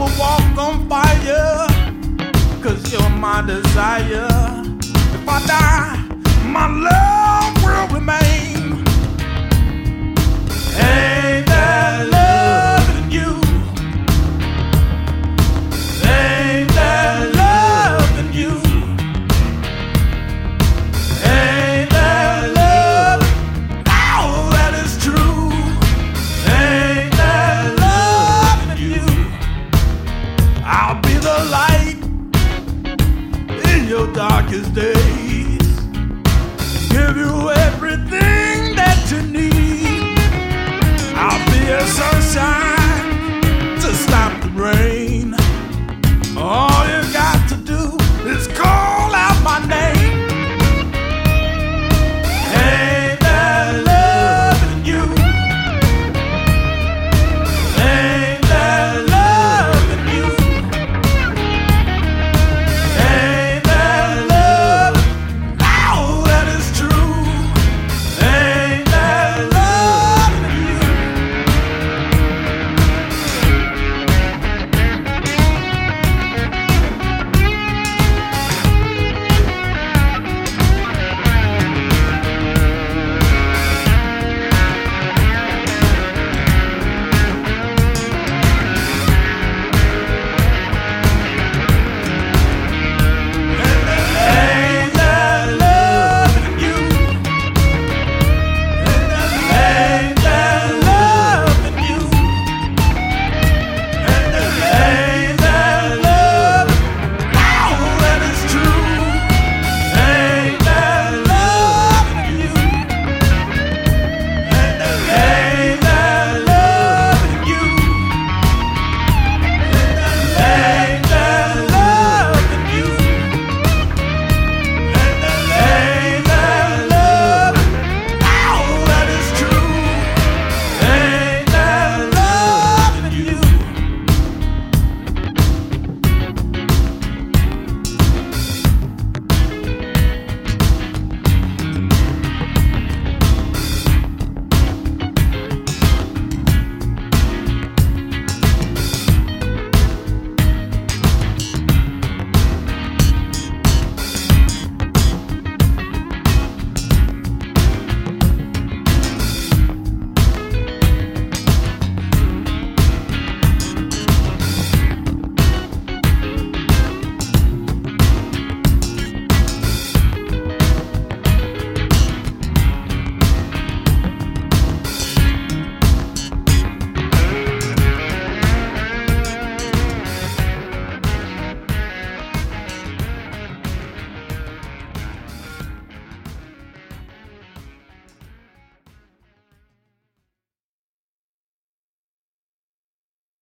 will walk on fire, cause you're my desire. If I die, my love. darkest day.